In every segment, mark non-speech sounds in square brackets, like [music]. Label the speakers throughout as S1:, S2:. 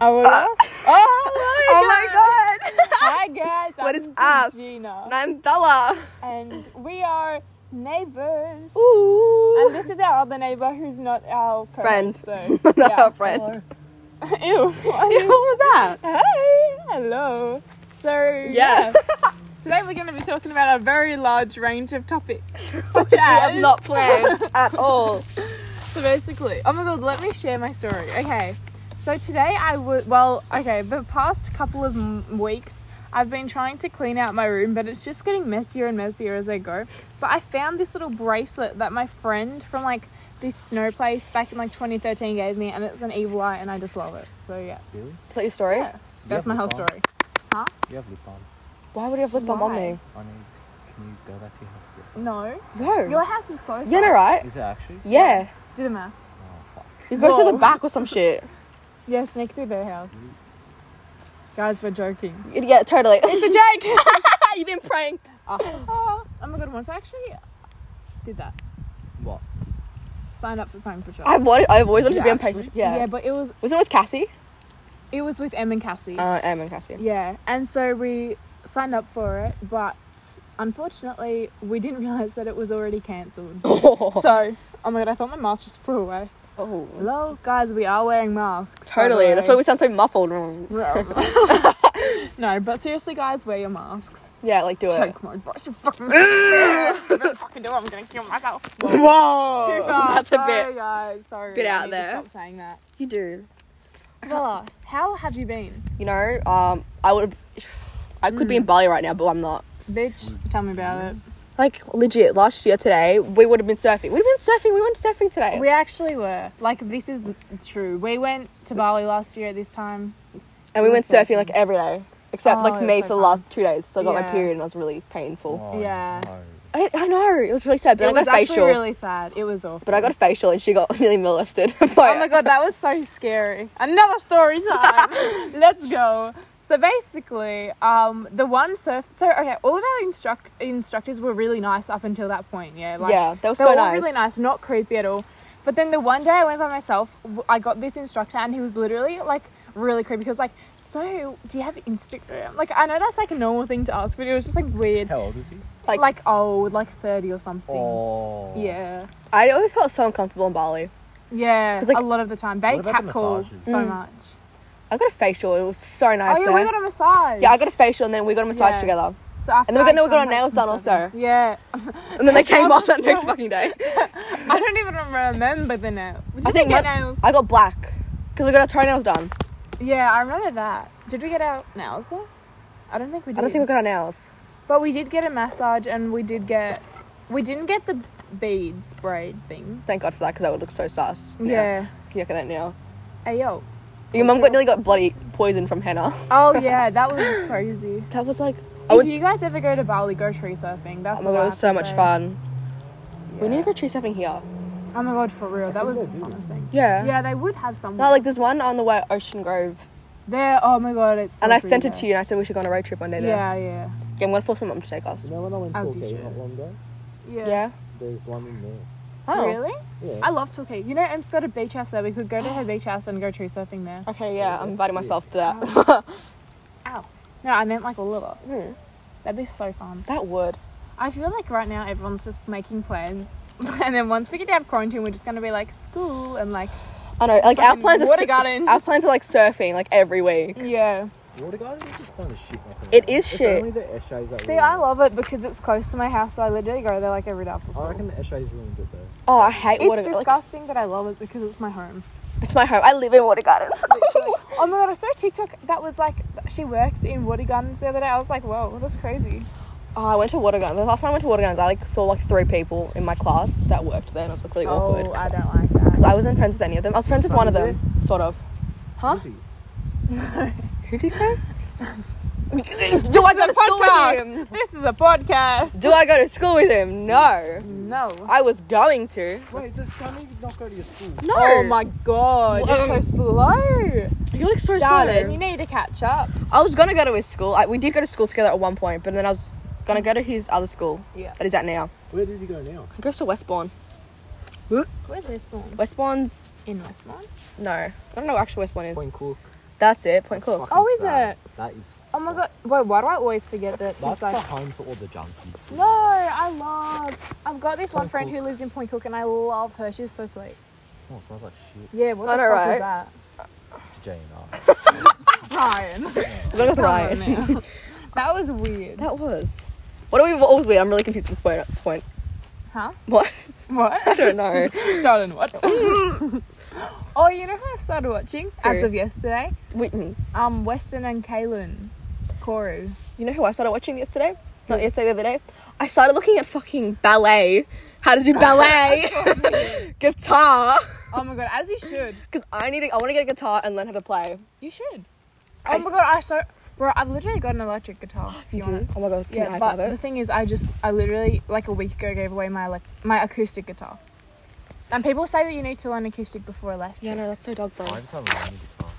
S1: Oh, we are? oh,
S2: Oh my [laughs] oh god! [laughs]
S1: Hi guys,
S2: What
S1: I'm
S2: is up?
S1: Gina,
S2: And I'm Bella.
S1: and we are neighbors.
S2: Ooh.
S1: And this is our other neighbor who's not our
S2: Friend.
S1: co-host, though. [laughs]
S2: Not our friend.
S1: Ew.
S2: what was that?
S1: Hey, hello. So
S2: Yeah.
S1: yeah. Today we're going to be talking about a very large range of topics, such
S2: I have
S1: as
S2: not planned at all.
S1: So basically, oh my god, let me share my story. Okay, so today I would, well, okay, the past couple of m- weeks I've been trying to clean out my room, but it's just getting messier and messier as I go. But I found this little bracelet that my friend from like this snow place back in like 2013 gave me, and it's an evil eye, and I just love it. So yeah,
S3: Really?
S2: Is that your story?
S1: yeah that's my whole
S3: balm?
S1: story. Huh?
S3: You have lip balm.
S2: Why would you have lip balm on me?
S3: I need. Can you go back to your house and get?
S1: No,
S2: No.
S1: your house is closed.
S2: Yeah, no, right?
S3: Is it actually?
S2: Yeah.
S1: Do the math.
S3: Oh fuck.
S2: You go to the back or some [laughs] shit.
S1: Yeah, sneak through their house. Guys, we're joking.
S2: Yeah, totally.
S1: It's a joke. [laughs] [laughs]
S2: You've been pranked.
S1: oh, oh my god, once I actually did that.
S3: What?
S1: Sign up for Prank Patrol.
S2: I've wanted, I've always wanted
S3: Did
S2: to be on prank.
S3: actually?
S2: Yeah.
S1: yeah, but it was
S2: Was it with Cassie?
S1: it was with Em and Cassie.
S2: Uh, Em and Cassie.
S1: yeah, and so we signed up for it, but unfortunately we didn't [laughs] realize that it was already cancelled.
S2: Oh.
S1: So, oh my god, I thought my mask just flew away.
S2: Oh.
S1: Hello, guys, we are wearing masks.
S2: Totally. That's why we sound so muffled. [laughs] [laughs]
S1: no, but seriously, guys, wear your masks.
S2: Yeah, like do it.
S1: Take my advice. You fucking, [laughs] you fucking do it. I'm gonna kill myself.
S2: Whoa.
S1: Too far.
S2: That's a
S1: Sorry,
S2: bit.
S1: guys. Sorry.
S2: bit
S1: I
S2: out
S1: need to
S2: there.
S1: Stop saying that.
S2: You do.
S1: So, Bella, how have you been?
S2: You know, um, I would. I could be in Bali right now, but I'm not.
S1: Bitch, tell me about it.
S2: Like legit, last year today we would have been surfing. We'd have been surfing. We went surfing today.
S1: We actually were. Like, this is true. We went to Bali last year at this time.
S2: and we
S1: we
S2: went surfing
S1: surfing.
S2: like every day, except
S1: Oh,
S2: like
S1: it
S2: me
S1: was
S2: for
S1: so
S2: the last two days. So I got my period and it was really painful.
S3: Oh,
S1: Yeah.
S3: no.
S2: I, I know it was really sad, but
S1: it
S2: I got
S1: was
S2: a
S1: actually
S2: facial.
S1: really sad. It was awful.
S2: But I got a facial and she got [laughs] really molested. [laughs]
S1: Oh my god, that was so scary. Another story time. [laughs] Let's go. So basically, um, the one surf. So okay, all of our instruct instructors were really nice up until that point. Yeah, like
S2: yeah, that was
S1: they
S2: so
S1: were all
S2: nice.
S1: really nice, not creepy at all. But then the one day I went by myself, I got this instructor, and he was literally like really creepy. because like, "So, do you have Instagram?" Like, I know that's like a normal thing to ask, but it was just like weird.
S3: How old is he?
S2: Like,
S1: Like, old, like thirty or something.
S3: Oh.
S1: Yeah,
S2: I always felt so uncomfortable in Bali.
S1: yeah.
S2: 'Cause, like-
S1: a lot of the time, they
S3: What about the
S1: catcall so
S2: Mm.
S1: much.
S2: I got a facial. It was so nice.
S1: oh yeah,
S2: there.
S1: we got a massage.
S2: yeah, I got a facial and then we got a massage
S1: Yeah.
S2: together.
S1: So after
S2: And then we got- no, we got our nails done also.
S1: Yeah, [laughs]
S2: And then they [laughs] came off that next [laughs] fucking day.
S1: I don't even remember the nails. Did
S2: I think my-
S1: nails.
S2: I got black because we got our toenails done.
S1: Yeah, I remember that. Did we get our nails though? I don't think we did.
S2: I don't think we got our nails.
S1: But we did get a massage and we did get we didn't get the beads braid things.
S2: Thank God for that because that would look so sus.
S1: yeah.
S2: Can you look at that now?
S1: Hey yo.
S2: Your mum got nearly got bloody poisoned from henna. [laughs]
S1: Oh yeah, that was [laughs] crazy.
S2: That was like,
S1: if
S2: would,
S1: you guys ever go to Bali, go tree surfing. That's
S2: oh my god, it was so much
S1: say.
S2: fun. We need to go tree surfing here.
S1: Oh my god, for real, that was the funnest thing.
S2: Yeah.
S1: Yeah, they would have some.
S2: No, like there's one on the way Ocean Grove,
S1: there. Oh my god, it's. So
S2: and I sent it
S1: there.
S2: to you, and I said we should go on a road trip one day. There.
S1: Yeah, yeah,
S2: Yeah, I'm gonna force my mum to take us.
S3: You know when I went to
S1: As you
S3: Torquay
S1: should.
S3: not long ago?
S1: yeah.
S2: Yeah.
S3: There's one in there.
S2: Oh.
S1: Really?
S3: Yeah.
S1: I love Torquay. You know, Em's got a beach house there. We could go to her beach house and go tree surfing there.
S2: Okay. Yeah, I'm inviting myself to that. [laughs]
S1: Ow. No, I meant like all of us.
S2: Hmm,
S1: That'd be so fun.
S2: that would.
S1: I feel like right now everyone's just making plans. [laughs] and then once we get out of quarantine, we're just going to be like school and like,
S2: I know. Like our plans are
S1: water gardens.
S2: Our plans are like surfing like every week.
S1: yeah.
S3: Water garden is kind of. I think.
S2: It is
S3: It's
S2: shit.
S3: the
S1: See,
S3: ruin
S1: I love it because it's close to my house, so I literally go there like every day after school.
S3: I
S1: school.
S3: reckon the Eshays ruined it though.
S2: Oh, I hate
S1: It's
S2: water. Like,
S1: disgusting, but I love it because it's my home.
S2: it's my home. I live in water gardens. [laughs]
S1: Oh my god, I saw a TikTok that was like, she works in water gardens the other day. I was like, whoa, that's crazy.
S2: Oh, I went to water gardens. The last time I went to water gardens, I like saw like three people in my class that worked there, and I was like really oh, awkward.
S1: Oh, I
S2: Because
S1: don't like that.
S2: Because I wasn't friends with any of them. I was friends with one of them, sort of. Huh?
S3: Who's he? [laughs]
S2: Who did you say? [laughs] Do
S1: This
S2: I
S1: is
S2: go
S1: a
S2: to school with
S1: podcast.
S2: him?
S1: This is a podcast.
S2: Do I go to school with him? No.
S1: No.
S2: I was going to.
S3: Wait, does Sunny not go to your school?
S2: No.
S1: Oh my god, you're so slow.
S2: You're like so
S1: Darling,
S2: slow.
S1: you need to catch up.
S2: I was gonna go to his school. I, we did go to school together at one point, but then I was gonna go to his other school
S1: Yeah.
S2: that he's at now.
S3: Where does he go now?
S2: He goes to Westbourne.
S1: Where's Westbourne?
S2: Westbourne's
S1: In Westbourne?
S2: no. I don't know what actually Westbourne is.
S3: Point Cook.
S2: That's it. Point Cook.
S3: Fucking
S1: Oh, is
S3: sad.
S1: it?
S3: That is.
S1: Oh my god. Wait, why do I always forget that
S3: That's
S1: it's like.
S3: the home to all the junkies.
S1: No, I love. I've got this one
S3: Point
S1: friend
S3: Cook.
S1: who lives in Point Cook, and I love her. She's so sweet.
S3: Oh, it smells like shit.
S1: Yeah, what the
S2: know,
S1: fuck
S2: right?
S1: is that?
S3: J&R.
S1: Ryan.
S2: We're gonna go with
S1: Come on
S2: Ryan.
S1: now. that was weird.
S2: That was. What are we always weird? I'm really confused at this point. At this point.
S1: Huh?
S2: What?
S1: What? [laughs]
S2: I don't know. [laughs]
S1: Jordan, what? [laughs] [gasps] oh, you know who I started watching as
S2: Who?
S1: of yesterday?
S2: Whitney.
S1: Um, Weston and Kaylin. Koru.
S2: You know who I started watching yesterday? Not yesterday, the other day. I started looking at fucking ballet. How to do ballet. [laughs] [laughs] guitar.
S1: Oh my god, as you should. [laughs]
S2: Because I need. To, I want to get a guitar and learn how to play.
S1: You should.
S2: I
S1: Oh my god, I so bro, I've literally got an electric guitar. If you,
S2: do?
S1: want it.
S2: Oh my god. Can
S1: Yeah,
S2: I
S1: but
S2: have
S1: the
S2: it?
S1: thing is, I just I literally like a week ago gave away my like my acoustic guitar. And people say that you need to learn acoustic before electric.
S2: Yeah, no, that's so dog, bro.
S3: I just haven't learned guitar.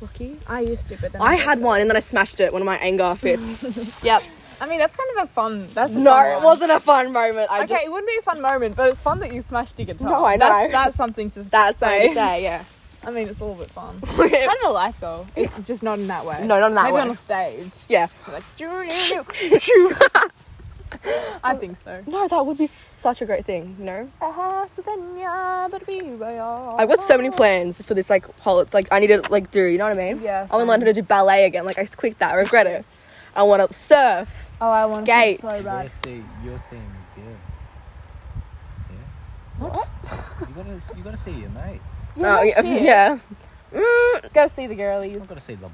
S2: Lucky.
S1: I used to, but then
S2: I
S1: got
S2: had
S1: it.
S2: one and then I smashed it. One of my anger fits. [laughs] yep.
S1: I mean, that's kind of a fun. That's a
S2: No,
S1: fun
S2: it wasn't a fun moment. I
S1: Okay,
S2: just,
S1: it wouldn't be a fun moment, but it's fun that you smashed your guitar.
S2: No, I know.
S1: that's something to
S2: that's
S1: say.
S2: say. say, yeah.
S1: I mean, it's a little bit fun. [laughs] It's kind of a life goal. It's just not in that way.
S2: No, not in that way.
S1: Maybe on a stage.
S2: Yeah.
S1: Like. [laughs] I think so.
S2: No, that would be such a great thing, you know?
S1: I've
S2: I've got so many plans for this, like, whole, like, I need to, like, do, you know what I mean?
S1: Yeah.
S2: I want to learn how to do ballet again. Like, I quit that. I regret it. I want to surf.
S1: Oh, I want
S2: skate.
S1: to so bad.
S3: You're see, you're seeing Gil. Yeah.
S1: What?
S3: You gotta, you gotta see your mates. [laughs]
S1: Yeah,
S2: oh, [laughs] yeah.
S1: shit.
S2: yeah. Mm,
S1: Gotta see the
S3: You
S1: girlies.
S3: gotta see them.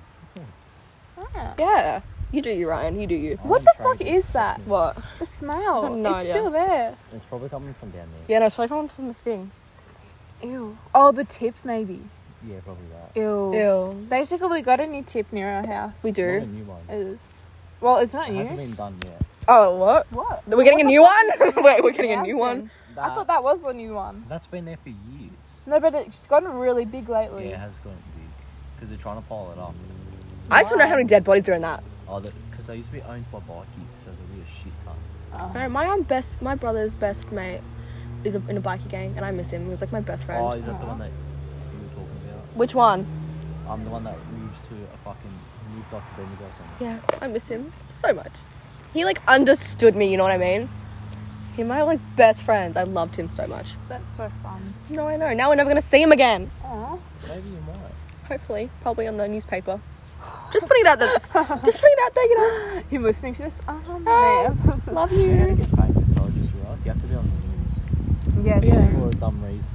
S1: Ah. [laughs]
S2: yeah. You do you, Ryan. You do you.
S1: What the fuck is that?
S2: What?
S1: The smell.
S2: No
S1: it's
S2: idea.
S1: still there.
S3: It's probably coming from down there.
S2: Yeah, no, it's probably coming from the thing.
S1: Ew. Oh, the tip maybe.
S3: Yeah, probably that.
S1: Ew.
S2: Ew.
S1: Basically, we got a new tip near our house.
S2: We
S3: It's
S2: do.
S3: not a new one.
S1: It is. Well, it's not
S3: It hasn't
S1: new.
S3: been done yet.
S2: Oh, what?
S1: What?
S2: We're getting a
S1: What
S2: new
S1: the
S2: one?
S1: fuck is [laughs]
S2: Wait, we're getting a new
S1: Mountain?
S2: one?
S1: I thought that was the new one.
S3: That's been there for years.
S1: No, but it's gotten really big lately.
S3: Yeah, it has gone big. Because they're trying to pile it up.
S2: I just want to know how many dead bodies are in that.
S3: Oh, because they used to be owned by bikies, so there'll be a shit ton.
S1: Oh.
S2: No, my um, best, my brother's best mate is a, in a bikie gang, and I miss him. He was like my best friend.
S3: Oh, is that the one that you were talking about?
S2: Which one?
S3: I'm the one that moves to a fucking moves up to Bendigo or something.
S2: Yeah, I miss him so much. He like understood me, you know what I mean? He and my like best friends. I loved him so much.
S1: That's so fun.
S2: No, I know. Now we're never gonna see him again.
S1: Aw.
S3: Maybe you might.
S2: Hopefully, probably on the newspaper. Just putting it out there. Just putting it out there, you know. [gasps]
S1: Him listening to this? Oh, man. [laughs]
S2: Love
S3: You're
S2: you.
S3: get famous, so I just realised you have to be on the news.
S1: yeah,
S2: Yeah.
S3: For a dumb reason.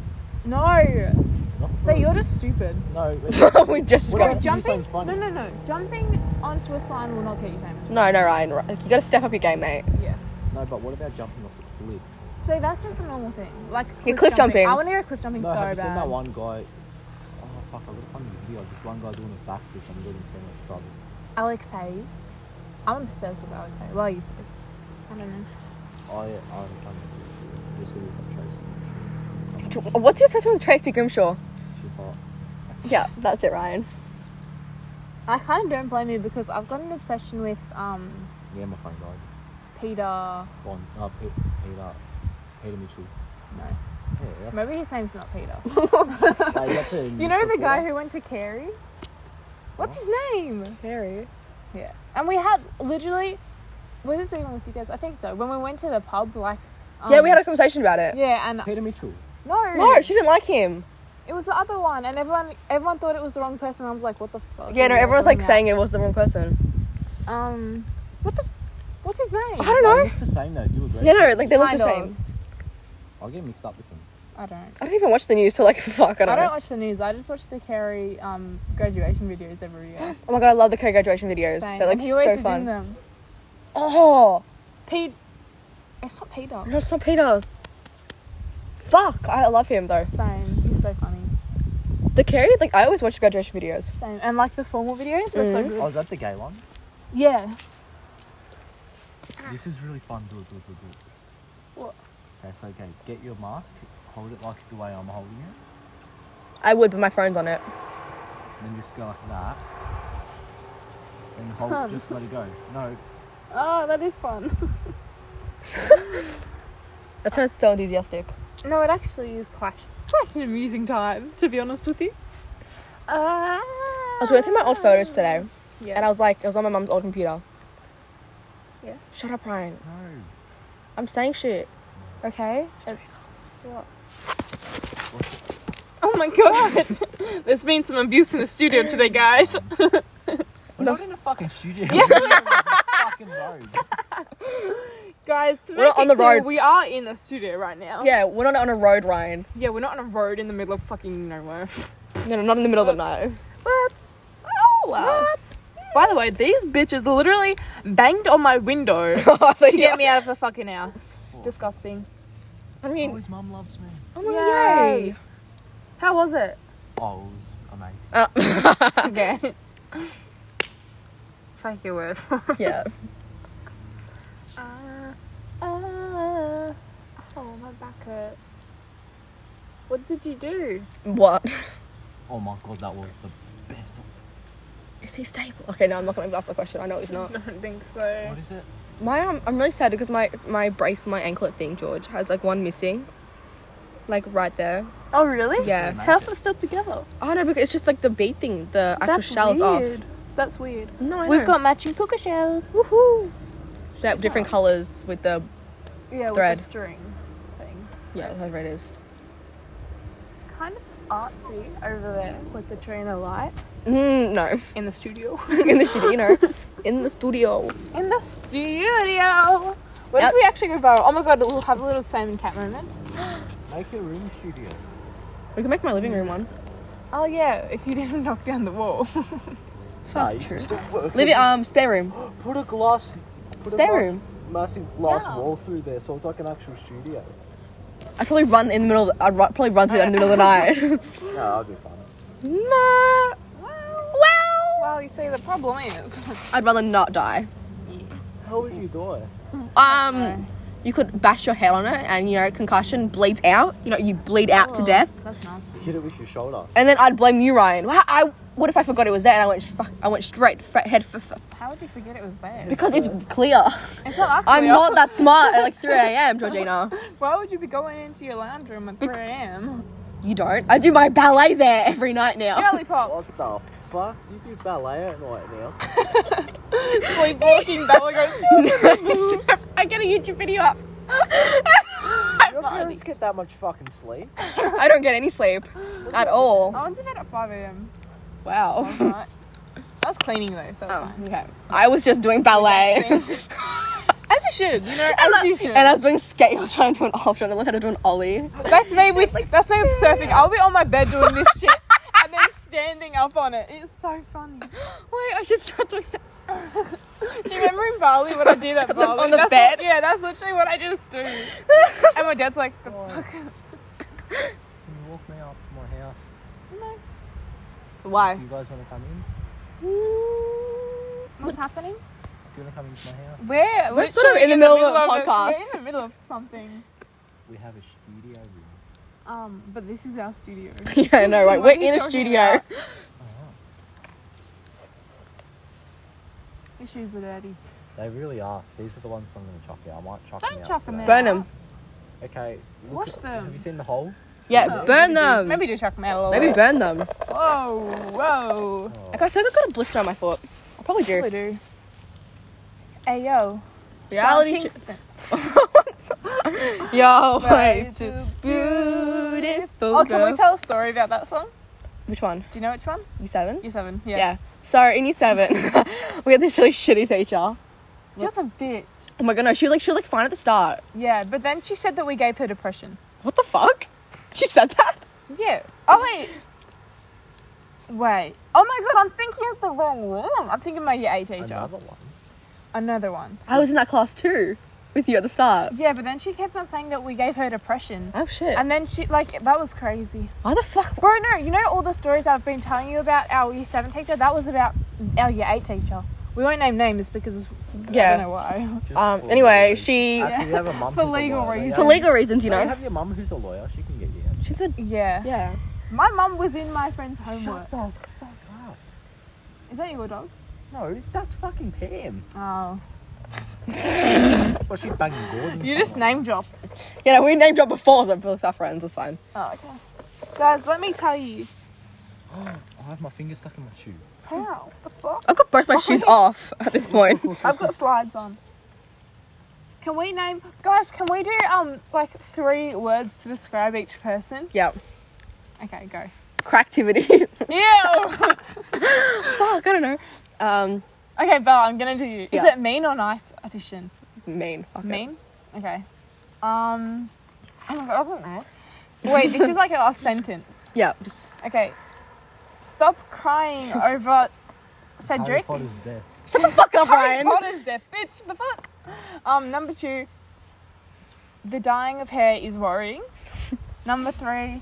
S1: No. So you're just stupid.
S3: No, [laughs]
S2: we just
S3: What
S2: got.
S3: about-
S1: Jumping?
S3: something funny.
S1: No, no, no. Jumping onto a sign will not get you famous.
S2: No, no, Ryan. You gotta step up your game, mate.
S1: Yeah.
S3: no, but what about jumping off the cliff?
S1: So that's just a normal thing. Like
S2: Yeah, cliff jumping.
S1: I want to hear cliff jumping
S3: No,
S1: so
S3: have you
S1: bad.
S3: seen that one guy? Fuck! I gotta find the video. This one guy doing a backflip and getting so much trouble.
S1: Alex Hayes. I'm obsessed with Alex Hayes. Well, I used to be. I don't know.
S3: I I I'm just with Tracy.
S2: What's your obsession with Tracy Grimshaw?
S3: She's hot.
S2: Yeah, that's it, Ryan.
S1: I kind of don't blame you because I've got an obsession with um
S3: Yeah, my friend died.
S1: Peter.
S3: Bond. Uh, Pe- Peter. Peter Mitchell.
S1: No,
S3: Yeah. That's,
S1: maybe his name's not Peter. [laughs]
S3: Hey, that's a
S1: you know the guy who went to Carey? What's his name?
S2: Harry.
S1: Yeah. And we had literally. Was this even with you guys? I think so. When we went to the pub, like. Um,
S2: yeah, we had a conversation about it.
S1: Yeah, and
S3: Peter Mitchell.
S1: no,
S2: No, she didn't like him.
S1: It was the other one, and everyone everyone thought it was the wrong person. I was like, what the fuck?
S2: Yeah, no,
S1: you
S2: everyone's like saying it was the wrong person.
S1: Um, what the? f- What's his name?
S2: I don't know.
S3: They
S2: know.
S3: look the same though. Do you agree?
S2: Yeah, no, like they look the
S1: Kind of.
S2: same.
S3: I'll get mixed up with them.
S1: I don't.
S2: I don't even watch the news, so like, [laughs] fuck, I
S1: I
S2: don't I
S1: don't,
S2: know.
S1: watch the news. I just watch the Carey um graduation videos every year. [gasps]
S2: Oh my god, I love the K graduation videos.
S1: Same.
S2: They're like
S1: and he always
S2: so
S1: is in
S2: fun.
S1: them.
S2: Oh,
S1: Pete. It's not Peter.
S2: no, it's not Peter. Fuck, I love him though.
S1: Same. He's so funny.
S2: The Carey, like I always watch graduation videos.
S1: Same. And like the formal videos, they're so
S2: Mhm.
S1: good.
S3: Oh, is that the gay one?
S1: Yeah.
S3: This is really fun. Do it, do it, do it, do it.
S1: What?
S3: Okay, so okay, get your mask. Hold it like the way I'm holding it.
S2: I would, but my phone's on it.
S3: Then just go like that. Then hold.
S1: Fun.
S3: Just let it go. No.
S1: Oh, that is fun. [laughs]
S2: That sounds so enthusiastic.
S1: no, it actually is quite quite an amusing time, to be honest with you. Ah.
S2: I was going through my old photos today,
S1: Yeah.
S2: and I was like, it was on my mum's old computer.
S1: yes.
S2: Shut up, Ryan.
S3: No.
S2: I'm saying shit. Okay. And-
S1: Oh my god. [laughs] There's been some abuse in the studio today, guys.
S3: We're not in a fucking studio.
S1: Yes,
S3: We're on the fucking road. [laughs]
S1: guys, to
S2: We're not
S1: make
S2: on
S1: it
S2: the
S1: clear,
S2: road.
S1: We are in the studio right now.
S2: yeah, we're not on a road, Ryan.
S1: Yeah, we're not on a road in the middle of fucking nowhere.
S2: No, no, not in the middle of the night.
S1: What? Oh, what? By the way, these bitches literally banged on my window [laughs] to get me out of the fucking house. Disgusting.
S2: I mean,
S3: his mum loves me.
S2: Oh my god,
S1: Yay.
S2: yay.
S1: How was it?
S3: Oh, it was amazing.
S2: Uh, [laughs]
S1: Okay. Take your word for it.
S2: yeah.
S1: Uh, uh, oh, my back hurts. What did you do?
S2: What?
S3: Oh my god, that was the best.
S2: Is he stable? Okay, no, I'm not gonna ask the question. I know he's [laughs] not.
S1: I
S2: not.
S1: don't think so.
S3: What is it?
S2: My um, I'm really sad because my my brace, my anklet thing, George, has like one missing. Like right there.
S1: Oh, really?
S2: Yeah.
S1: How's it still together?
S2: Oh no, because it's just like the bead thing. The actual shell is off.
S1: weird. That's weird.
S2: No, I
S1: We've
S2: know.
S1: got matching puka shells.
S2: woohoo. So they have
S1: It's
S2: different
S1: not.
S2: colors with the
S1: Yeah,
S2: Thread.
S1: with the string thing.
S2: yeah, whatever it is.
S1: Kind of artsy over there with the tree and light
S2: Mm, [laughs] no,
S1: in the studio.
S2: in the studio, you know, in the studio.
S1: in the studio. What
S2: Yep.
S1: if we actually go viral? Oh my god, we'll have a little Simon and Cat moment. [gasps]
S3: Make your room studio.
S2: We can make my living room one.
S1: Oh yeah, if you didn't [laughs] knock down the wall.
S2: Fuck,
S3: you
S2: true.
S3: can still work.
S2: Living um spare room. [gasps]
S4: Put a glass, put
S2: Spare
S4: a glass,
S2: room.
S4: massive glass
S1: Yeah.
S4: wall through there, so it's like an actual studio.
S2: I'd probably run in the middle. Of I'd ru- probably run through that in the middle of the night. [laughs]
S4: Yeah, that'd be fun.
S2: Ma- well,
S1: well, you see, the problem is. [laughs]
S2: I'd rather not die.
S4: How would you die?
S2: Um, you could bash your head on it, and you know, concussion bleeds out. You know, you bleed out to oh, death,
S1: That's nasty.
S4: Hit it with your shoulder.
S2: and then I'd blame you, Ryan. Wha- I what if I forgot it was there and I went fuck, I went straight for head for, for
S1: How would you forget it was there?
S2: because it's clear.
S1: It's not
S2: I'm
S1: actually-
S2: not that smart at like [laughs] 3 a.m. Georgina.
S1: Why would you be going into your lounge room at 3 a.m.?
S2: You don't. I do my ballet there every night now.
S1: Girly pop.
S4: What the fuck? You do ballet at night now? [laughs]
S1: Sleepwalking Bella goes to [laughs]
S2: I get a YouTube video up. [laughs]
S4: Your parents get that much fucking sleep?
S2: I don't get any sleep at all.
S1: I went to bed at 5 a.m.
S2: Wow.
S1: last night. I was cleaning though, so it's
S2: Oh,
S1: fine.
S2: okay. I was just doing ballet.
S1: As you should, you know,
S2: and,
S1: as
S2: I,
S1: you should.
S2: and I was doing skate. I was trying to do an I was trying to learn how to do an ollie.
S1: that's me with that's me with surfing. I'll be on my bed doing this shit and then standing up on it. It's so funny. [gasps]
S2: Wait, I should start doing that. [laughs]
S1: Do you remember in Bali what I did at [laughs]
S2: The-
S1: Bali?
S2: on the
S1: That's
S2: bed?
S1: What, yeah, that's literally what I just do. [laughs] And my dad's like, the fuck?
S3: Can you walk me up to my house? No.
S2: Why?
S3: Do you guys want to come in? Mm.
S1: What's happening?
S3: Do you want to come into my house?
S1: We're,
S2: We're sort of
S1: literally
S2: in the middle of a
S1: it.
S2: podcast.
S1: We're in the middle of something.
S3: We have a studio room.
S1: Um, but this is our studio. [laughs]
S2: yeah, no, right. We're in a studio.
S1: about?
S3: Oh.
S1: Your shoes are dirty.
S3: They really are. These are the ones I'm going to chuck out. I might chuck
S1: Don't
S3: them out.
S1: chuck 'em
S3: today.
S1: out.
S2: Burn them.
S3: Okay. look
S1: Wash
S3: at-
S1: them.
S3: Have you seen the hole?
S2: Yeah,
S1: No,
S2: burn
S1: maybe do-
S2: them.
S1: Maybe do chuck them out a little
S2: Maybe
S1: bit.
S2: burn them.
S1: Whoa, whoa.
S3: Oh.
S2: Like, I feel like I've got a blister on my foot. I probably do.
S1: Probably do. Hey yo.
S2: Reality.
S1: Sean
S2: ch-
S1: Kingston. [laughs] [laughs]
S2: Yo,
S1: Way
S2: way
S1: too
S2: too beautiful.
S1: Oh, can we
S2: girl.
S1: tell a story about that song?
S2: Which one?
S1: Do you know which one?
S2: You seven?
S1: Year seven.
S2: Yeah.
S1: Yeah.
S2: So in year seven, [laughs] we had this really shitty teacher.
S1: Just a bitch.
S2: Oh my god, no, she was like she was like fine at the start.
S1: Yeah, but then she said that we gave her depression.
S2: What the fuck? She said that?
S1: Yeah. Oh wait. Wait. Oh my god, I'm thinking of the wrong one. I'm thinking of my year eight teacher.
S3: Another one.
S1: Another one.
S2: I was in that class too, with you at the start.
S1: Yeah, but then she kept on saying that we gave her depression.
S2: Oh shit.
S1: And then she like that was crazy.
S2: Why the fuck?
S1: Bro, no, you know all the stories I've been telling you about our year seven teacher? That was about our year eight teacher. We won't name names because I
S2: Yeah.
S1: don't know why.
S3: Just
S2: Um. Anyway,
S3: legal
S2: she.
S3: Actually, you have a mum
S1: For
S3: who's a
S1: legal
S3: lawyer,
S1: reasons.
S2: for legal reasons, you
S3: Don't
S2: know.
S3: You have your mum who's a lawyer. She can get you in.
S2: She said,
S1: Yeah.
S2: yeah.
S1: My mum was in my friend's homework.
S3: Shut the fuck up.
S1: Is that your dog?
S3: No, that's fucking Pam.
S1: Oh. [laughs]
S3: Well, she's banging Gordon.
S1: You just name dropped.
S2: Yeah, no, we name dropped before them, both our friends. It's fine.
S1: Oh, okay. Guys, let me tell you.
S3: Oh [gasps] I have my finger stuck in my shoe.
S1: How? The fuck?
S2: I've got both my shoes off at this point. [laughs]
S1: I've got slides on. Can we name guys? Can we do um like three words to describe each person?
S2: Yeah.
S1: Okay, go.
S2: Cracktivity.
S1: Yeah. [laughs] [laughs]
S2: Fuck, I don't know. Um,
S1: okay, Bella, I'm gonna do you. Is
S2: Yeah.
S1: it mean or nice addition?
S2: Mean. Fuck it.
S1: Okay. Um. Oh my god, I don't know. Wait, this is like a last sentence. [laughs]
S2: Yeah. Just,
S1: Okay. Stop crying [laughs] over
S3: Harry
S1: Cedric.
S3: Potter's death.
S2: shut the fuck up,
S1: Harry
S2: Ryan.
S1: Potter's death, bitch. The fuck. Um, number two. The dyeing of hair is worrying. [laughs] number three.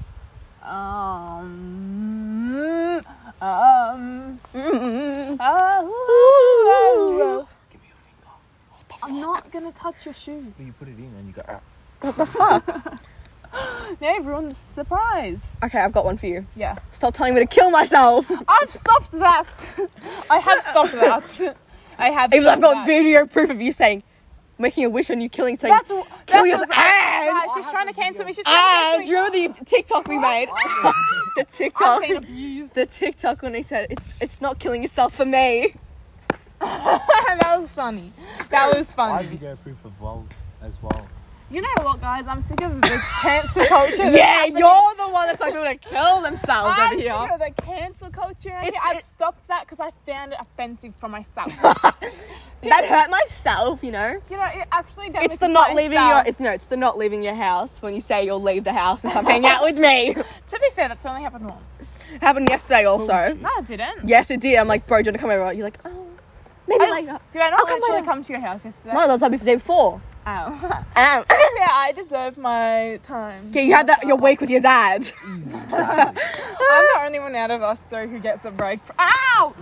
S1: Um. Um.
S2: Mm-mm.
S1: Oh,
S3: Give me your finger.
S1: I'm not gonna touch your shoe.
S3: Well, you put it in and you go. Ah.
S2: What the fuck? [laughs]
S1: Now everyone's surprised.
S2: okay, I've got one for you.
S1: Yeah.
S2: Stop telling me to kill myself. [laughs]
S1: I've stopped that. [laughs] I have stopped that. I have.
S2: Even I've got
S1: that.
S2: video proof of you saying, making a wish on you killing saying,
S1: That's, wh-
S2: Kill
S1: that's
S2: yourself.
S1: what's-
S2: And-
S1: Guys, she's trying to cancel me. She's trying
S2: ah,
S1: to
S2: do you remember the TikTok we made? the
S1: I've
S2: TikTok.
S1: been abused.
S2: The TikTok when he said, it's, it's not killing yourself for me. [laughs]
S1: that was funny. That [laughs] was
S3: funny. I
S1: funny.
S3: video proof of well as well.
S1: You know what, guys? I'm sick of the cancel [laughs] culture.
S2: Yeah, you're the one that's like going to kill themselves
S1: I'm
S2: over
S1: sick
S2: here.
S1: of the cancel culture.
S2: It's-
S1: I've
S2: it-
S1: stopped that because I found it offensive for myself.
S2: That hurt myself, you know.
S1: you know, it actually damages
S2: It's the not leaving your. It's, no, it's the not leaving your house when you say you'll leave the house and come hang out with me.
S1: To be fair, that's only happened once.
S2: Happened yesterday also.
S1: No, it didn't.
S2: Yes, it did. I'm like, bro, do you want to come over? You're like, oh, maybe
S1: I-
S2: later.
S1: Did I not
S2: I'll come
S1: literally
S2: later.
S1: come to your house yesterday?
S2: No, that's like the day before.
S1: Oh. [laughs]
S2: Um,
S1: to be fair, I deserve my time.
S2: okay, you had that your week with your dad. [laughs]
S1: I'm the only one out of us though who gets a break. Ow!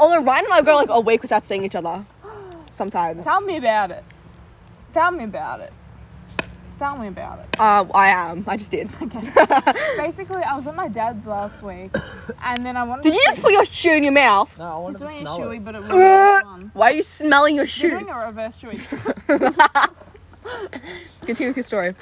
S2: Although Ryan and I go like a week without seeing each other. [gasps] Sometimes.
S1: Tell me about it. Tell me about it. Tell me about it.
S2: Uh, I am. I just did. [laughs]
S1: Basically, I was at my dad's last week, and then I wanted.
S2: Did
S1: to
S2: you just put your shoe in your mouth?
S3: No, I
S1: I was
S3: wanted to
S1: doing a
S3: smell
S1: shoey,
S3: it.
S1: but it was [laughs] one.
S2: Why are you smelling your
S1: You're
S2: shoe?
S1: doing a reverse shoey. [laughs]
S2: Continue with your story.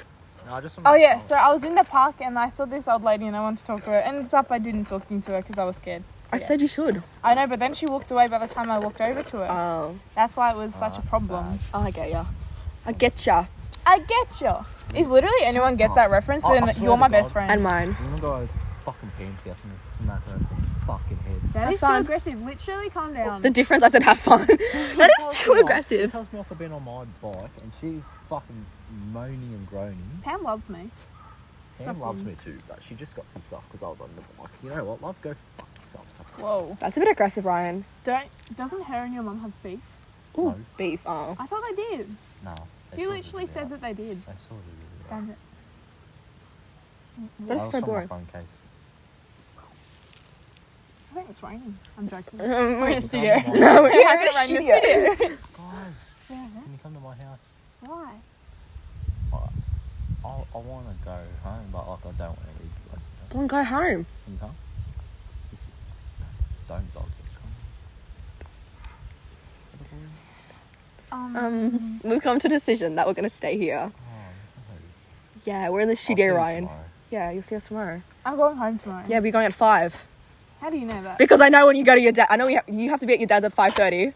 S3: No, I just wanted
S1: Oh
S3: to
S1: yeah, so I was in the park and I saw this old lady and I wanted to talk to her. Ends up I didn't talking to her because I was scared.
S2: I said you should.
S1: I know, but then she walked away by the time I walked over to her.
S2: Oh.
S1: That's why it was
S3: it.
S1: such a
S3: Oh,
S1: problem.
S3: sad.
S2: Oh, I get ya. I get ya.
S1: I get you. If literally anyone gets that reference, oh,
S3: I- I
S1: then
S3: swear
S1: you're
S3: to
S1: my
S3: God.
S1: best friend.
S2: And mine.
S3: I'm gonna go fucking pants yes and smack her fucking head.
S1: that
S2: Have
S1: is too
S2: fun.
S1: aggressive. Literally, calm down.
S2: The difference, I said have fun. [laughs] that is too
S3: She
S2: aggressive.
S3: tells me off for being on my bike and she's fucking moaning and groaning.
S1: Pam loves me.
S3: Pam loves me too, but she just got pissed off because I was on the bike. You know what, love? Go fuck yourself.
S1: Whoa.
S2: That's a bit aggressive, Ryan.
S1: Don't. Doesn't her and your mum have beef?
S2: Ooh,
S3: No.
S2: beef. Oh.
S1: I thought they did.
S3: No. They
S1: You literally said that they did.
S3: They sorted it out.
S1: Damn it.
S2: That
S3: I
S2: is
S3: was
S2: so boring.
S3: phone case.
S1: I think it's raining. I'm joking. [laughs] We're in a studio. [laughs]
S2: No, we're
S1: It
S2: here
S1: hasn't
S2: in the
S1: rained in the
S2: studio.
S1: studio. [laughs]
S3: Guys,
S1: yeah.
S3: can you come to my house?
S1: Why?
S3: I, I want to go home, but like I don't want to leave you guys.
S2: Come on, go home.
S3: Can you come? Don't dog it. Come.
S1: Um.
S2: Um, we've come to a decision that we're going to stay here.
S3: Oh.
S2: Yeah, we're in the
S3: I'll
S2: studio, Ryan.
S3: tomorrow.
S2: Yeah, you'll see us tomorrow.
S1: I'm going home tomorrow.
S2: Yeah, we're going at 5.
S1: How do you know that?
S2: Because I know when you go to your dad, I know you have, you have to be at your dad's at 5.30.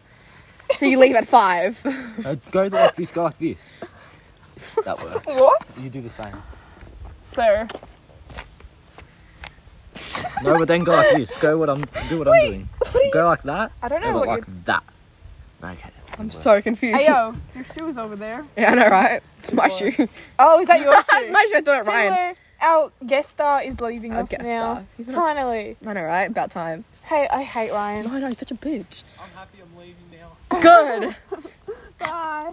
S2: So you leave at 5. [laughs]
S3: Uh, go like this, go like this. That worked.
S1: What?
S3: You do the same.
S1: Sir.
S3: No, but then go like this. Go what I'm do what I'm doing. Go like that.
S1: I don't know
S3: Go
S1: what
S3: like that. Okay.
S2: I'm so confused.
S1: Hey yo, [laughs] your shoe is over there.
S2: Yeah, I know, right? It's my shoe.
S1: Oh, is that your [laughs] shoe?
S2: my shoe, I thought it Ryan.
S1: Taylor, our guest star is leaving
S2: Our
S1: us
S2: guest
S1: now.
S2: star. He's gonna-
S1: Finally.
S2: I know, right? About time.
S1: Hey, I hate Ryan.
S2: No, no, he's such a bitch.
S3: I'm happy I'm leaving now.
S2: Good. [laughs]
S1: Bye.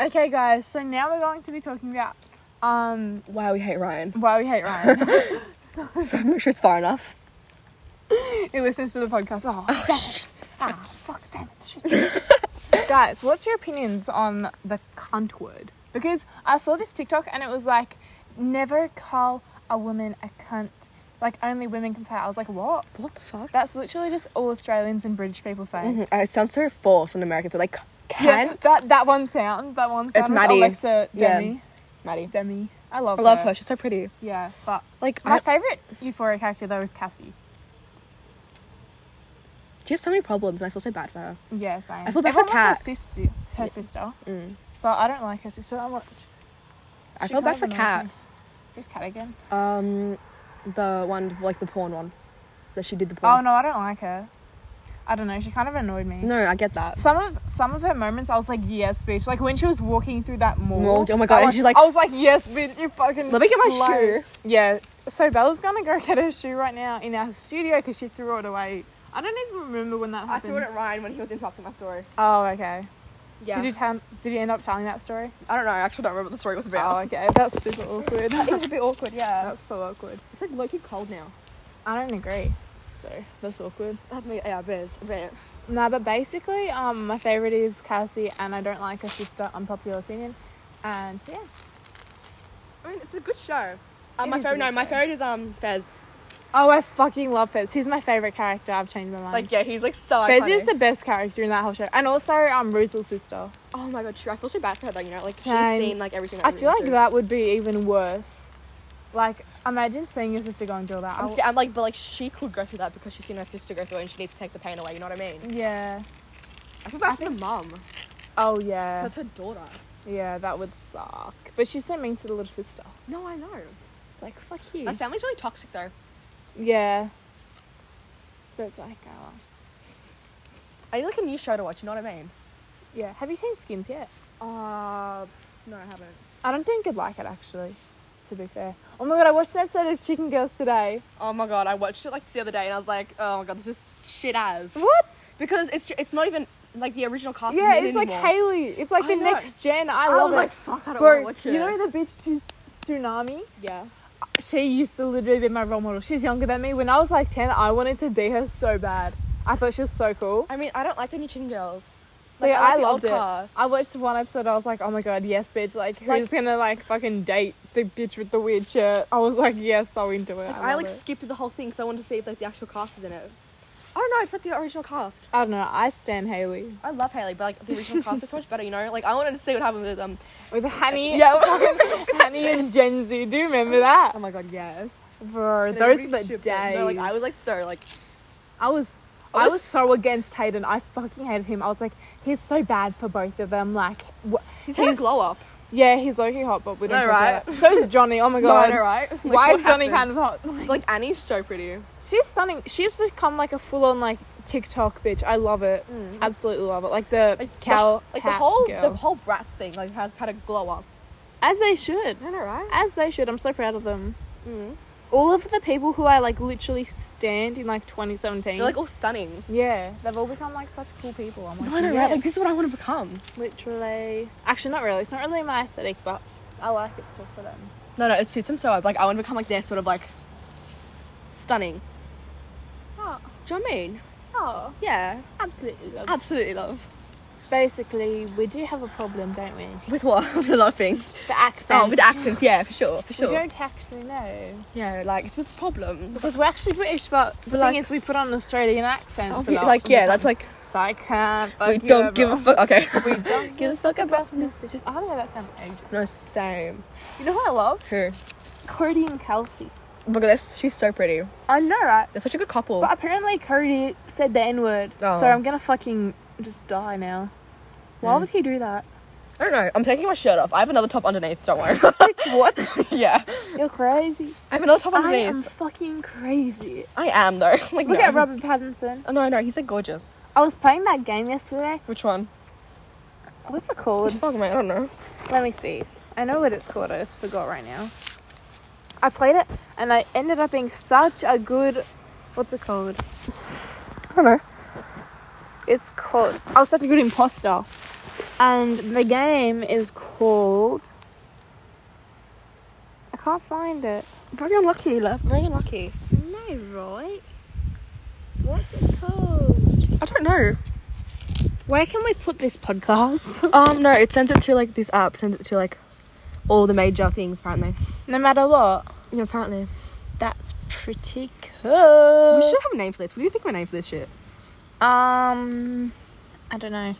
S1: Okay, guys. So now we're going to be talking about um
S2: Why we hate Ryan.
S1: why we hate Ryan.
S2: So I'm not sure it's far enough.
S1: he listens to the podcast. Oh, damn it. Ah, [laughs] fuck, damn it. Shit. [laughs] Guys, what's your opinions on the cunt word? Because I saw this TikTok and it was like, never call a woman a cunt. Like, only women can say it. I was like, what?
S2: What the fuck?
S1: That's literally just all Australians and British people saying.
S2: Mhm. Uh, It sounds so forced when Americans are like,
S1: Yeah,
S2: can't.
S1: that, that one sound. That one sound.
S2: It's Maddie.
S1: Alexa
S2: Yeah.
S1: Demie.
S2: Maddie.
S1: Demie. I love her.
S2: I love
S1: her.
S2: her. She's so pretty.
S1: Yeah, but
S2: Like,
S1: my
S2: I,
S1: favourite Euphoria character though is Cassie.
S2: She has so many problems, and I feel so bad for her.
S1: Yeah, same.
S2: I feel bad for
S1: Everyone loves
S2: Kat.
S1: Her sister, her sister,
S2: Mm.
S1: but I don't like her sister that much.
S2: I
S1: She
S2: feel bad for
S1: of annoys
S2: Kat.
S1: me. Who's Kat again?
S2: Um, the one like the porn one that she did the porn.
S1: Oh no, I don't like her. I don't know. She kind of annoyed me.
S2: No, I get that.
S1: Some of some of her moments, I was like, yes, bitch. Like when she was walking through that mall.
S2: Mall, oh my God,
S1: I
S2: and
S1: was,
S2: she's like-
S1: I was like, yes, bitch, you fucking.
S2: Let me get my
S1: slay."
S2: shoe.
S1: Yeah. So Bella's gonna go [laughs] get her shoe right now in our studio because she threw it away. I don't even remember when that happened.
S2: I threw it at Ryan when he was interrupting my story.
S1: Oh, okay.
S2: Yeah.
S1: Did you tell? Did you end up telling that story?
S2: I don't know. I actually don't remember what the story was about.
S1: Oh, okay. That's super awkward.
S2: that is a bit awkward. Yeah. [laughs]
S1: That's so awkward.
S2: It's like low-key cold now.
S1: I don't agree. So that's awkward.
S2: That me, yeah. A bit.
S1: No, but basically, um, my favorite is Cassie, and I don't like her sister. Unpopular opinion, and yeah.
S2: I mean, it's a good show. Um,
S1: It
S2: my favorite, no, my favorite is um Fez.
S1: Oh, I fucking love Fez. He's my favorite character. I've changed my mind.
S2: Like, yeah, he's like so
S1: Fez
S2: iconic.
S1: is the best character in that whole show, and also um, Ruzel's sister.
S2: Oh my god, true. I feel so bad for her though. You know, like
S1: Same.
S2: she's seen like everything.
S1: I feel like
S2: through.
S1: that would be even worse. Like, imagine seeing your sister going through that.
S2: I'm, scared. I'm like, but like she could go through that because she's seen her sister go through it and she needs to take the pain away. You know what I mean?
S1: yeah.
S2: I feel bad for the mum.
S1: Oh yeah.
S2: That's her daughter.
S1: Yeah, that would suck. But she's so mean to the little sister.
S2: No, I know.
S1: It's like fuck you.
S2: That family's really toxic though.
S1: Yeah. But it's like, oh.
S2: I need like a new show to watch. You know what I mean?
S1: Yeah. Have you seen Skins yet?
S2: Uh, no, I haven't.
S1: I don't think you'd like it actually. To be fair. Oh my god, I watched an episode of Chicken Girls today.
S2: Oh my god, I watched it like the other day and I was like, oh my god, this is shit as.
S1: What?
S2: Because it's it's not even like the original cast.
S1: Yeah, it's like
S2: anymore.
S1: Haley. It's like
S2: I
S1: the
S2: know.
S1: next gen. I
S2: I
S1: love
S2: was
S1: it.
S2: like, fuck, I don't want to watch it.
S1: you know the bitch to Tsunami?
S2: Yeah.
S1: She used to literally be my role model. She's younger than me. When I was like 10, I wanted to be her so bad. I thought she was so cool.
S2: I mean, I don't like the new Chicken Girls.
S1: So
S2: Like,
S1: yeah,
S2: like
S1: I loved it.
S2: cast.
S1: I watched one episode. I was like, oh my god, yes, bitch. Like, who's
S2: Like-
S1: gonna like fucking date the bitch with the weird shirt? I was like, yes, so into it.
S2: Like,
S1: I,
S2: I, like
S1: it.
S2: skipped the whole thing because I wanted to see if like the actual cast is in it. I don't know, it's like the original cast.
S1: I don't know. I stand Haley
S2: I love Haley, but like the original cast is so much better, you know? Like I wanted to see what happened with um
S1: with Hanny.
S2: Yeah. [laughs]
S1: Hanny and Gen Z. Do you remember that,
S2: Oh my god, yes.
S1: bro? Those are the days.
S2: No, like I was like so like
S1: I was
S2: I was-
S1: so against Hayden. I fucking hated him. I was like, he's so bad for both of them. Like, wh-
S2: he's a glow up.
S1: Yeah, he's low-key hot, but we don't
S2: No,
S1: talk
S2: right?
S1: about it. So is Johnny. Oh my [laughs]
S2: No,
S1: god.
S2: Know, right? Like,
S1: Why is Johnny kind of hot?
S2: like Annie's so pretty.
S1: She's stunning. She's become like a full-on like TikTok bitch. I love it. Absolutely love it. Like the
S2: Like
S1: cow,
S2: the, like the whole
S1: girl.
S2: the whole brats thing like has had a glow up.
S1: as they should.
S2: I know, right?
S1: As they should. I'm so proud of them.
S2: Mm.
S1: All of the people who I like literally stand in like 2017.
S2: They're like all stunning.
S1: yeah, they've all become like such cool people. I'm like,
S2: I know, right? Like this is what I want to become.
S1: literally. Actually, not really. It's not really my aesthetic, but I like it still for them.
S2: No, no, it suits them so. Like I want to become like their sort of like stunning. Do you know what I mean?
S1: oh,
S2: Yeah,
S1: absolutely love.
S2: absolutely love.
S1: Basically, we do have a problem, don't we?
S2: With what? [laughs] with a lot of things.
S1: The accents.
S2: Oh, with accents, yeah, for sure, for sure.
S1: We don't actually know.
S2: Yeah, like it's with problem.
S1: Because we're actually British, but the
S2: like-
S1: thing is, we put on an Australian accents.
S2: Oh,
S1: a
S2: like yeah, that's like
S1: can't.
S2: we don't give a fuck. Okay.
S1: We don't [laughs]
S2: give a fuck about
S1: this. I don't know that sounds egg.
S2: No, same.
S1: You know who I love?
S2: Who?
S1: Cody and Kelsey.
S2: Look at this. She's so pretty.
S1: I know, right?
S2: They're such a good couple.
S1: But apparently Cody said the N word,
S2: Oh.
S1: so I'm gonna fucking just die now. Why
S2: Mm.
S1: would he do that?
S2: I don't know. I'm taking my shirt off. I have another top underneath. Don't worry. [laughs]
S1: Bitch, what? [laughs]
S2: yeah.
S1: You're crazy.
S2: I have another top underneath.
S1: I
S2: underneath.
S1: am fucking crazy.
S2: I am though. [laughs] like
S1: Look
S2: no.
S1: at Robert Pattinson.
S2: Oh no, no, he's like gorgeous.
S1: I was playing that game yesterday.
S2: Which one?
S1: What's it called?
S2: Fuck man, I don't know.
S1: Let me see. I know what it's called. I just forgot right now. I played it and I ended up being such a good. What's it called? I don't know. It's called. I was such a good imposter. And the game is called. I can't find it.
S2: Very unlucky, love. Very unlucky.
S1: No, right? What's it called?
S2: I don't know.
S1: Where can we put this podcast?
S2: Um, no, it sends it to like this app. Sends it to like all the major things apparently.
S1: no matter what.
S2: Yeah, apparently.
S1: That's pretty cool.
S2: We should have a name for this. What do you think of a name for this shit?
S1: Um, I don't know.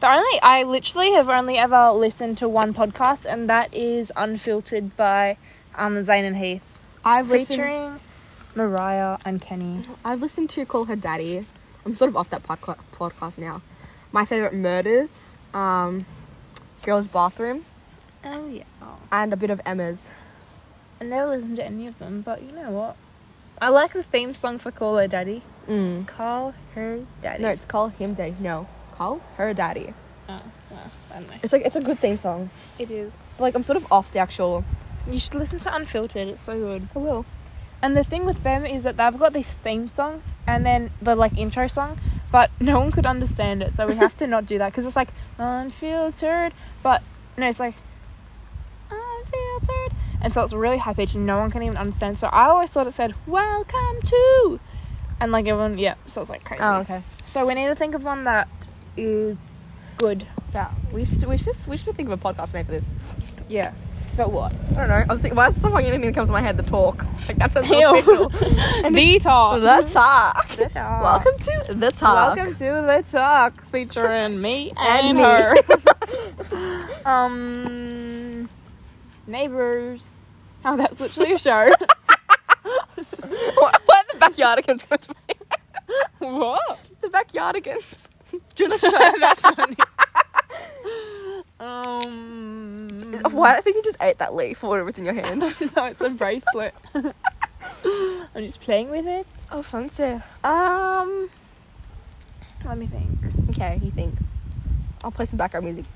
S1: But only I literally have only ever listened to one podcast, and that is Unfiltered by um Zane and Heath,
S2: I've
S1: featuring Mariah and Kenny.
S2: I've listened to Call Her Daddy. I'm sort of off that podca- podcast now. My favorite murders, um, Girls Bathroom,
S1: Oh yeah.
S2: and a bit of Emma's.
S1: I never listened to any of them, but you know what? I like the theme song for Call Her Daddy.
S2: Mm.
S1: Call her daddy.
S2: No, it's call him daddy. No, call her daddy.
S1: Oh, well, I don't know.
S2: It's like it's a good theme song.
S1: It is.
S2: But, like I'm sort of off the actual.
S1: You should listen to Unfiltered. It's so good.
S2: I will.
S1: And the thing with them is that they've got this theme song and then the like intro song, but [laughs] no one could understand it, so we have to not do that because it's like unfiltered, but no, it's like and so it's really high pitched and no one can even understand. So I always thought it said "Welcome to," and like everyone, yeah, so it's like crazy.
S2: Oh, okay.
S1: So we need to think of one that is good.
S2: Yeah, we should we should we should think of a podcast name for this.
S1: Yeah, but what?
S2: I don't know. I was thinking, why is the fucking thing that comes to my head? The talk. Like that sounds so
S1: Ew.
S2: official. [laughs] [laughs]
S1: the talk.
S2: The talk.
S1: The talk.
S2: Welcome to the talk.
S1: Welcome to the talk featuring me and,
S2: And me.
S1: her. [laughs] um, neighbors. Oh, that's literally a show.
S2: what, why are the backyardigans going to be?
S1: what?
S2: The backyardigans. [laughs] During the show.
S1: that's funny. [laughs] um,
S2: Why? I think you just ate that leaf or whatever's in your hand. [laughs]
S1: no, it's a bracelet. I'm just playing with it.
S2: oh, fancy.
S1: Um, let me think.
S2: Okay, you think. I'll play some background music.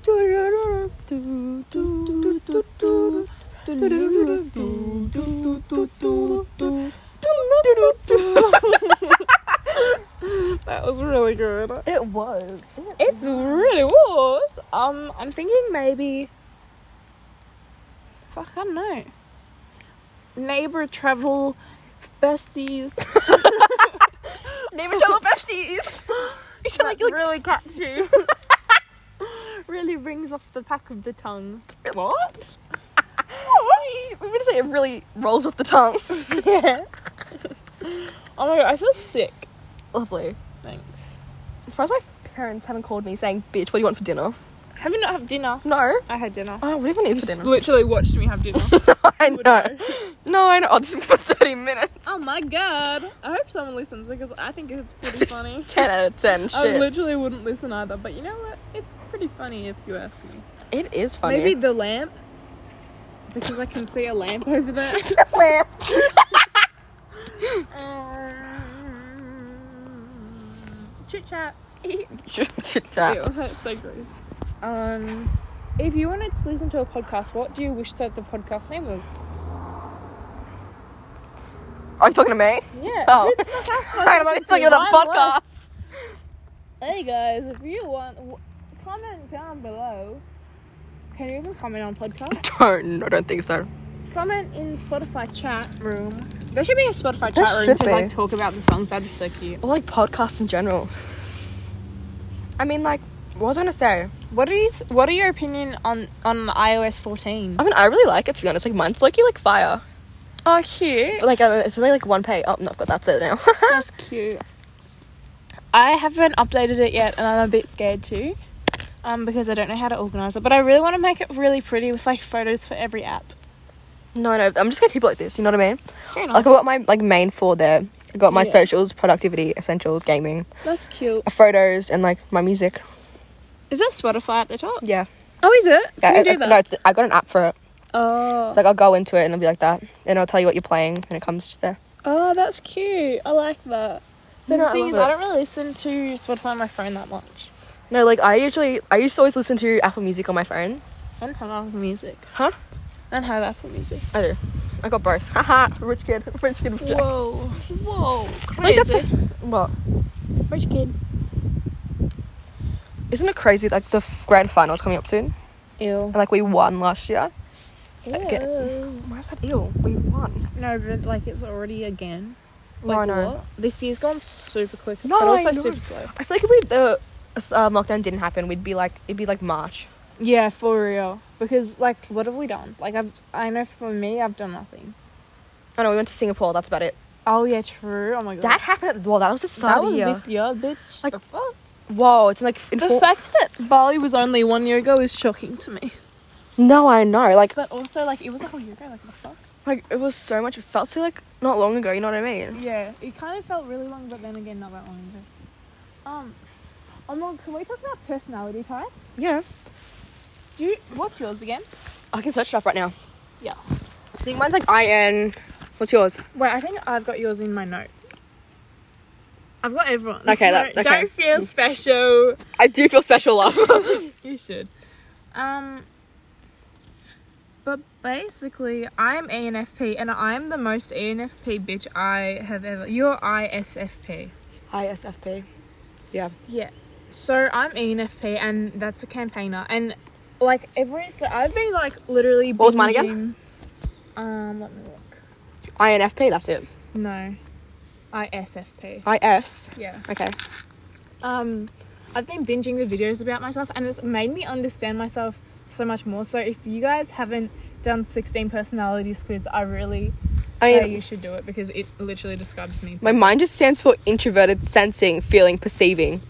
S1: that was really good.
S2: It was.
S1: It's really was. Um, I'm thinking maybe. Fuck, I don't know. Neighbor travel besties.
S2: Neighbor travel Besties. You sound like you like
S1: really catchy. Really rings off the back of the tongue. What? [laughs]
S2: We're gonna say it really rolls off the tongue. [laughs]
S1: yeah. oh my god, I feel sick.
S2: Lovely.
S1: Thanks.
S2: As far as my parents haven't called me saying, bitch, what do you want for dinner?
S1: Have you not had dinner?
S2: No.
S1: I had dinner.
S2: Oh, what even is for dinner?
S1: literally watched me have dinner. [laughs]
S2: I
S1: would
S2: know.
S1: know.
S2: No, I know. Oh, this is for 30 minutes.
S1: oh my god. I hope someone listens because I think it's pretty funny. [laughs]
S2: 10 out of 10.
S1: I literally wouldn't listen either, but you know what? It's pretty funny if you ask me.
S2: it is funny.
S1: Maybe the lamp. Because I can see a lamp over [laughs] there.
S2: Lamp.
S1: Um, Chit chat.
S2: Chit chat.
S1: Ew, that's so gross. Um, if you wanted to listen to a podcast, what do you wish that the podcast name was?
S2: Are you talking to me?
S1: Yeah.
S2: Oh.
S1: who the fuck else am
S2: I don't know. It's talking
S1: to?
S2: the podcast.
S1: Hey guys, if you want, w- comment down below. Can you even comment on podcast?
S2: Don't. I don't think so.
S1: comment in Spotify chat room. There should be a Spotify
S2: There
S1: chat room
S2: should
S1: to
S2: be.
S1: like talk about the songs. That'd be so cute.
S2: Or like podcasts in general. I mean, like, what was I gonna say?
S1: What is what are your opinion on on iOS 14?
S2: I mean, I really like it to be honest. Like, mine's lucky like fire.
S1: Oh, cute.
S2: Like, uh, it's only like one page. Oh, no, I've got that's it now. [laughs]
S1: That's cute. I haven't updated it yet, and I'm a bit scared too, um, because I don't know how to organize it. But I really want to make it really pretty with like photos for every app.
S2: no, no, I'm just gonna keep it like this. You know what I mean? Like, I got my like main four there. I got my
S1: Yeah.
S2: socials, productivity, essentials, gaming,
S1: That's cute.
S2: photos, and like my music.
S1: Is that Spotify at the top?
S2: Yeah.
S1: Oh, is it?
S2: Yeah,
S1: you
S2: I-
S1: do
S2: I-
S1: that?
S2: No, it's, I got an app for it.
S1: oh.
S2: So like I'll go into it and it'll be like that, and I'll tell you what you're playing, and it comes just there.
S1: Oh, that's cute. I like that. So
S2: No,
S1: the
S2: I
S1: thing
S2: love
S1: is,
S2: it.
S1: I don't really listen to Spotify on my phone that much.
S2: No, like I usually I used to always listen to Apple Music on my phone.
S1: I don't have Apple Music.
S2: Huh?
S1: I don't have Apple Music.
S2: I do. I got both. [laughs] Haha, rich kid, rich kid. Jack.
S1: Whoa, whoa,
S2: Like
S1: crazy.
S2: that's what?
S1: Rich kid.
S2: Isn't it crazy? Like the f- grand finals coming up soon,
S1: Ew.
S2: and like we won last year. Okay.
S1: Ew.
S2: Why is that ill? We won.
S1: No, but like it's already again.
S2: No,
S1: Like
S2: I know.
S1: what? This year's gone super quick,
S2: No,
S1: but also
S2: I
S1: super slow.
S2: I feel like if we the um, lockdown didn't happen, we'd be like it'd be like March.
S1: Yeah, for real. Because like, what have we done? Like, I've I know for me, I've done nothing.
S2: I know we went to Singapore. That's about it.
S1: Oh yeah, true. Oh my god.
S2: That happened. At, the well, that was the start
S1: that
S2: of
S1: was
S2: the year.
S1: this year, bitch.
S2: Like-
S1: the fuck.
S2: Whoa, it's like in
S1: The
S2: full-
S1: fact that Bali was only one year ago is shocking to me.
S2: No, I know. Like
S1: But also, like, it was a whole year ago. Like, the fuck?
S2: like it was so much. It felt so like not long ago. You know what I mean?
S1: Yeah, it kind of felt really long, but then again, not that long ago. Um, my, can we talk about personality types?
S2: Yeah.
S1: Do you, what's yours again?
S2: I can search it up right now.
S1: Yeah.
S2: I think mine's like IN. What's yours?
S1: Wait, I think I've got yours in my notes. I've got everyone.
S2: Okay,
S1: so
S2: that- okay.
S1: Don't feel special. [laughs]
S2: I do feel special, love. [laughs]
S1: You should. Um. But basically, I'm ENFP, and I'm the most ENFP bitch I have ever. You're ISFP.
S2: ISFP. Yeah.
S1: Yeah. So I'm ENFP, and that's a campaigner, and like every so I've been like literally.
S2: What was mine again?
S1: Um, let me look.
S2: INFP, that's it.
S1: No, ISFP.
S2: IS.
S1: Yeah.
S2: Okay.
S1: Um, I've been binging the videos about myself, and it's made me understand myself so much more. So if you guys haven't done 16 personalities quiz, I really
S2: I
S1: say you should do it because it literally describes me.
S2: my mind just stands for introverted, sensing, feeling, perceiving.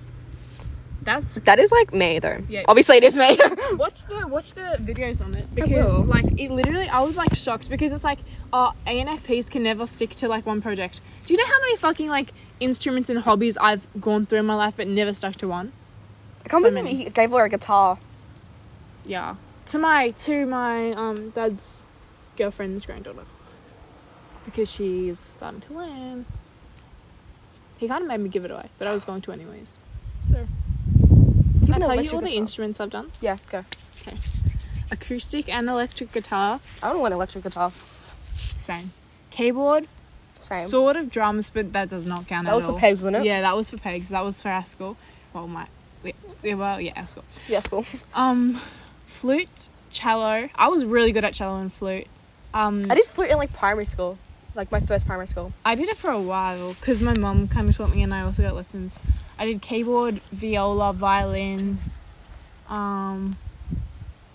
S1: That's
S2: That is like me, though.
S1: Yeah.
S2: Obviously, it is me. [laughs]
S1: watch the watch the videos on it because like it literally I was like shocked because it's like oh ANFPs can never stick to like one project. Do you know how many fucking like instruments and hobbies I've gone through in my life but never stuck to one?
S2: I can't
S1: So
S2: believe
S1: many.
S2: he gave her a guitar.
S1: Yeah. To my to my um dad's girlfriend's granddaughter. Because she's starting to learn. He kind of made me give it away, but I was going to anyways. So, Can I tell you all the instruments I've done?
S2: Yeah, go. Okay.
S1: Acoustic and electric guitar,
S2: I don't want electric guitar.
S1: same. Keyboard,
S2: Same.
S1: sort of drums, but that does not count
S2: that
S1: at
S2: was for pegs, wasn't it?
S1: Yeah, that was for pegs. That was for our school. Well, my, yeah, well, yeah, our school.
S2: Yeah, cool. [laughs]
S1: Um, flute, cello. I was really good at cello and flute. Um,
S2: I did flute in like primary school, like my first primary school.
S1: I did it for a while because my mum kind of taught me, and I also got lessons. I did keyboard, viola, violin. Um,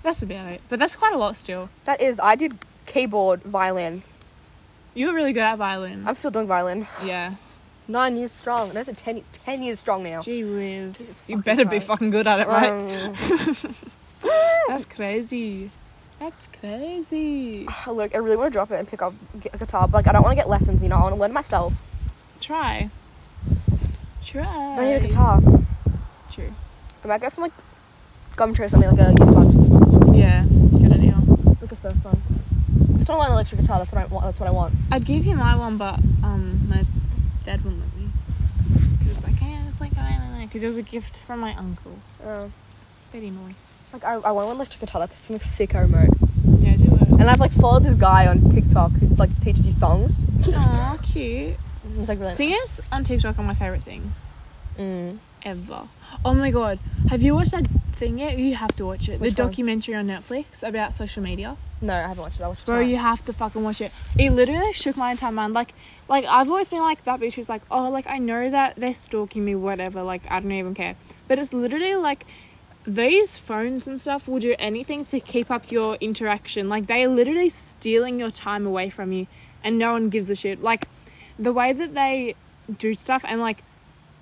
S1: that's about it. But that's quite a lot still.
S2: That is, I did keyboard, violin.
S1: You were really good at violin.
S2: I'm still doing violin.
S1: yeah.
S2: Nine years strong. That's a ten, 10 years strong now.
S1: Gee whiz.
S2: Jesus
S1: You better be fucking good at it, right?
S2: Um, [laughs]
S1: That's crazy. That's crazy. [sighs]
S2: look, I really want to drop it and pick up a guitar, but like I don't want to get lessons. You know, I want to learn myself.
S1: Try. Try.
S2: I need a guitar.
S1: True.
S2: Am I might go from like Gumtree or something like a used one.
S1: Yeah. get Good idea.
S2: Like the first one. I just want to learn electric guitar. That's what I want. That's what I want.
S1: I'd give you my one, but um, my dad wouldn't let me. Because it's like, yeah, it's like, I don't know. Because it was a gift from my uncle.
S2: Uh,
S1: Very nice.
S2: like I, I want an electric guitar. That's something sick I remote.
S1: Yeah, do it.
S2: And I've like followed this guy on TikTok who like teaches you songs.
S1: Aw, cute.
S2: He's like really.
S1: Singers on TikTok are my favorite thing
S2: Mm.
S1: ever. Oh my god. Have you watched that thing yet? You have to watch it.
S2: Which
S1: the
S2: one?
S1: documentary on Netflix about social media.
S2: No, I haven't watched it. I watched it.
S1: Bro,
S2: tonight.
S1: you have to fucking watch it. It literally shook my entire mind. Like, like I've always been like that bitch who's like, oh, like I know that they're stalking me, whatever. Like I don't even care. But it's literally like these phones and stuff will do anything to keep up your interaction. Like they are literally stealing your time away from you, and no one gives a shit. Like the way that they do stuff and like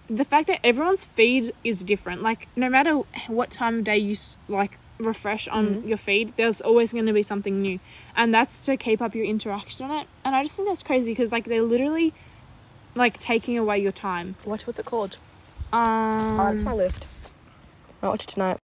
S1: the fact that everyone's feed is different. Like no matter what time of day you like refresh on your feed, there's always going to be something new, and that's to keep up your interaction on it. And I just think that's crazy because like they're literally like taking away your time.
S2: Watch what's it called?
S1: Um,
S2: oh, that's my list. I'll watch it tonight.